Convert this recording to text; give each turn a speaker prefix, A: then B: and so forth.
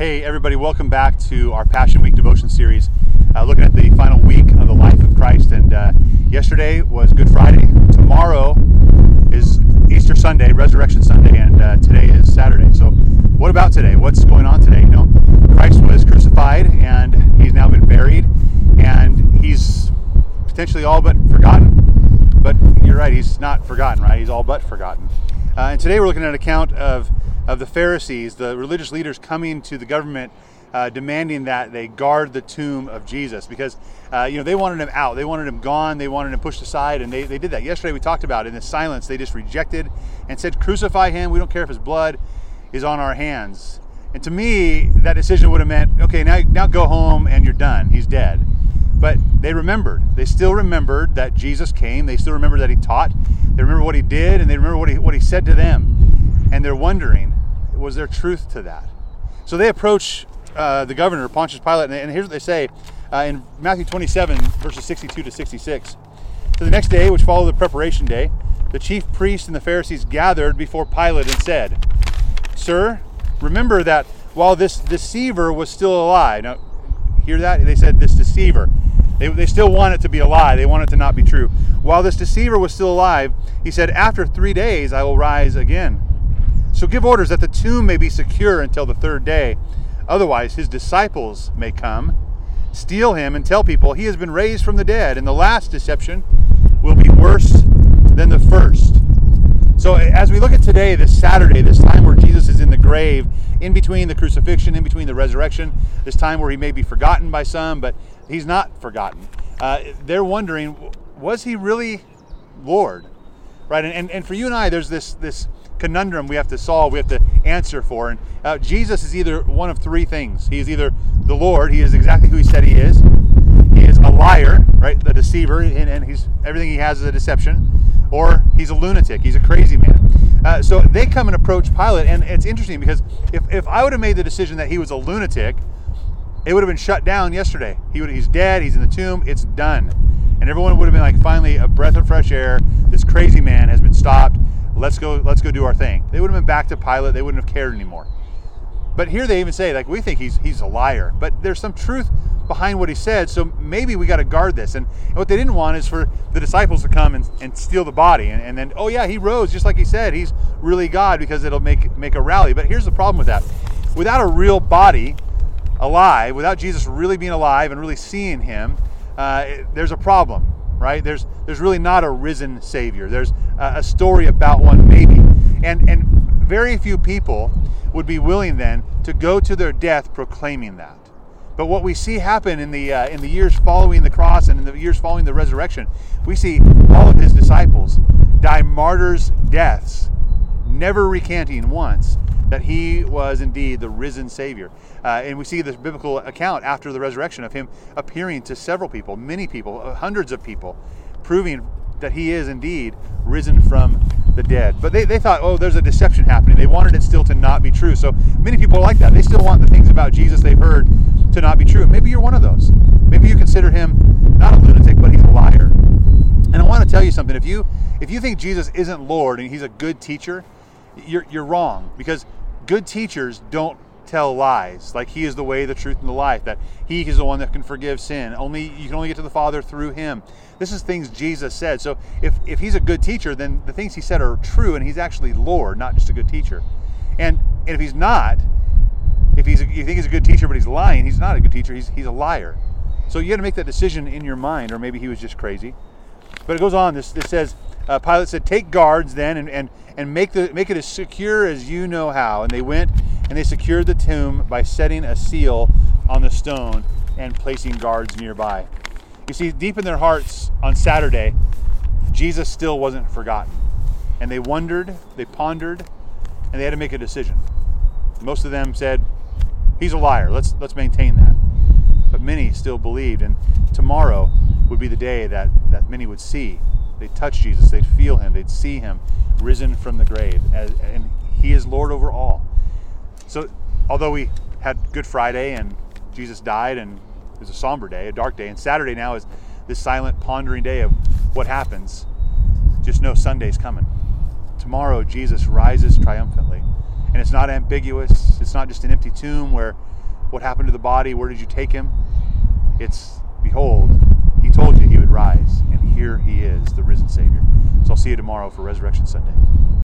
A: Hey, everybody, welcome back to our Passion Week devotion series, uh, looking at the final week of the life of Christ. And uh, yesterday was Good Friday. Tomorrow is Easter Sunday, Resurrection Sunday, and uh, today is Saturday. So, what about today? What's going on today? You know, Christ was crucified and he's now been buried, and he's potentially all but forgotten. But you're right, he's not forgotten, right? He's all but forgotten. Uh, and today we're looking at an account of of the Pharisees, the religious leaders coming to the government uh, demanding that they guard the tomb of Jesus because uh, you know they wanted him out, they wanted him gone, they wanted him pushed aside, and they, they did that. Yesterday we talked about in the silence they just rejected and said, "Crucify him. We don't care if his blood is on our hands." And to me, that decision would have meant, okay, now now go home and you're done. He's dead. But they remembered. They still remembered that Jesus came. They still remember that he taught. They remember what he did, and they remember what he what he said to them. And they're wondering, was there truth to that? So they approach uh, the governor, Pontius Pilate, and, here's what they say uh, in Matthew 27, verses 62 to 66. So the next day, which followed the preparation day, the chief priests and the Pharisees gathered before Pilate and said, Sir, remember that while this deceiver was still alive. Now, hear that? They said this deceiver. They, they still want it to be a lie. They want it to not be true. While this deceiver was still alive, he said, After three days I will rise again. So give orders that the tomb may be secure until the third day. Otherwise, his disciples may come, steal him, and tell people he has been raised from the dead. And the last deception will be worse than the first. So, as we look at today, this Saturday, this time where Jesus is in the grave, in between the crucifixion, in between the resurrection, this time where he may be forgotten by some, but he's not forgotten. Uh, they're wondering, was he really Lord? Right? And, and, and for you and I, there's this, this conundrum we have to solve, we have to answer for. And uh, Jesus is either one of three things. He is either the Lord, he is exactly who he said he is. He is a liar, right? The deceiver, and, and he's everything he has is a deception. Or he's a lunatic, he's a crazy man. Uh, so they come and approach Pilate, and it's interesting because if, if I would have made the decision that he was a lunatic, it would have been shut down yesterday. He would, he's dead, he's in the tomb, it's done. And everyone would have been like, finally, a breath of fresh air. This crazy man has been stopped let's go let's go do our thing. They would have been back to pilate they wouldn't have cared anymore. But here they even say like we think he's he's a liar. But there's some truth behind what he said so maybe we got to guard this. And, what they didn't want is for the disciples to come and, and steal the body. And, and then oh yeah he rose just like he said he's really god because it'll make make a rally. But here's the problem with that. Without a real body alive without jesus really being alive and really seeing him uh, there's a problem right? There's there's really not a risen Savior. There's a, story about one maybe, and and very few people would be willing then to go to their death proclaiming that. But what we see happen in the uh, in the years following the cross and in the years following the resurrection, we see all of his disciples die martyrs' deaths, never recanting once that he was indeed the risen Savior. Uh, and we see this biblical account after the resurrection of him appearing to several people, many people, uh, hundreds of people, proving that he is indeed risen from the dead. But they, they thought, oh, there's a deception happening. They wanted it still to not be true. So many people are like that. They still want the things about Jesus they've heard to not be true. And maybe you're one of those. Maybe you consider him not a lunatic, but he's a liar. And I want to tell you something. If you if you think Jesus isn't Lord and he's a good teacher, you're, you're wrong because good teachers don't tell lies. Like he is the way, the truth, and the life. That he is the one that can forgive sin. Only you can only get to the Father through him. This is things Jesus said. So if, if he's a good teacher, then the things he said are true, and he's actually Lord, not just a good teacher. And and if he's not, if he's a, you think he's a good teacher but he's lying, he's not a good teacher. He's he's a liar. So you got to make that decision in your mind, or maybe he was just crazy. But it goes on. This this says uh, Pilate said, "Take guards then, and and and make the make it as secure as you know how." And they went and they secured the tomb by setting a seal on the stone and placing guards nearby. You see, deep in their hearts on Saturday, Jesus still wasn't forgotten, and they wondered, they pondered, and they had to make a decision. Most of them said, "He's a liar. Let's let's maintain that." But many still believed, and tomorrow would be the day that that many would see They'd touch Jesus, they'd feel him, they'd see him risen from the grave, as, and he is Lord over all. So, although we had Good Friday and Jesus died, and it was a somber day, a dark day, and Saturday now is this silent, pondering day of what happens, just know Sunday's coming. Tomorrow, Jesus rises triumphantly, And it's not ambiguous. It's not just an empty tomb where what happened to the body? Where did you take him? It's, behold, he told you he would rise, and here he is, the risen Savior. So I'll see you tomorrow for Resurrection Sunday.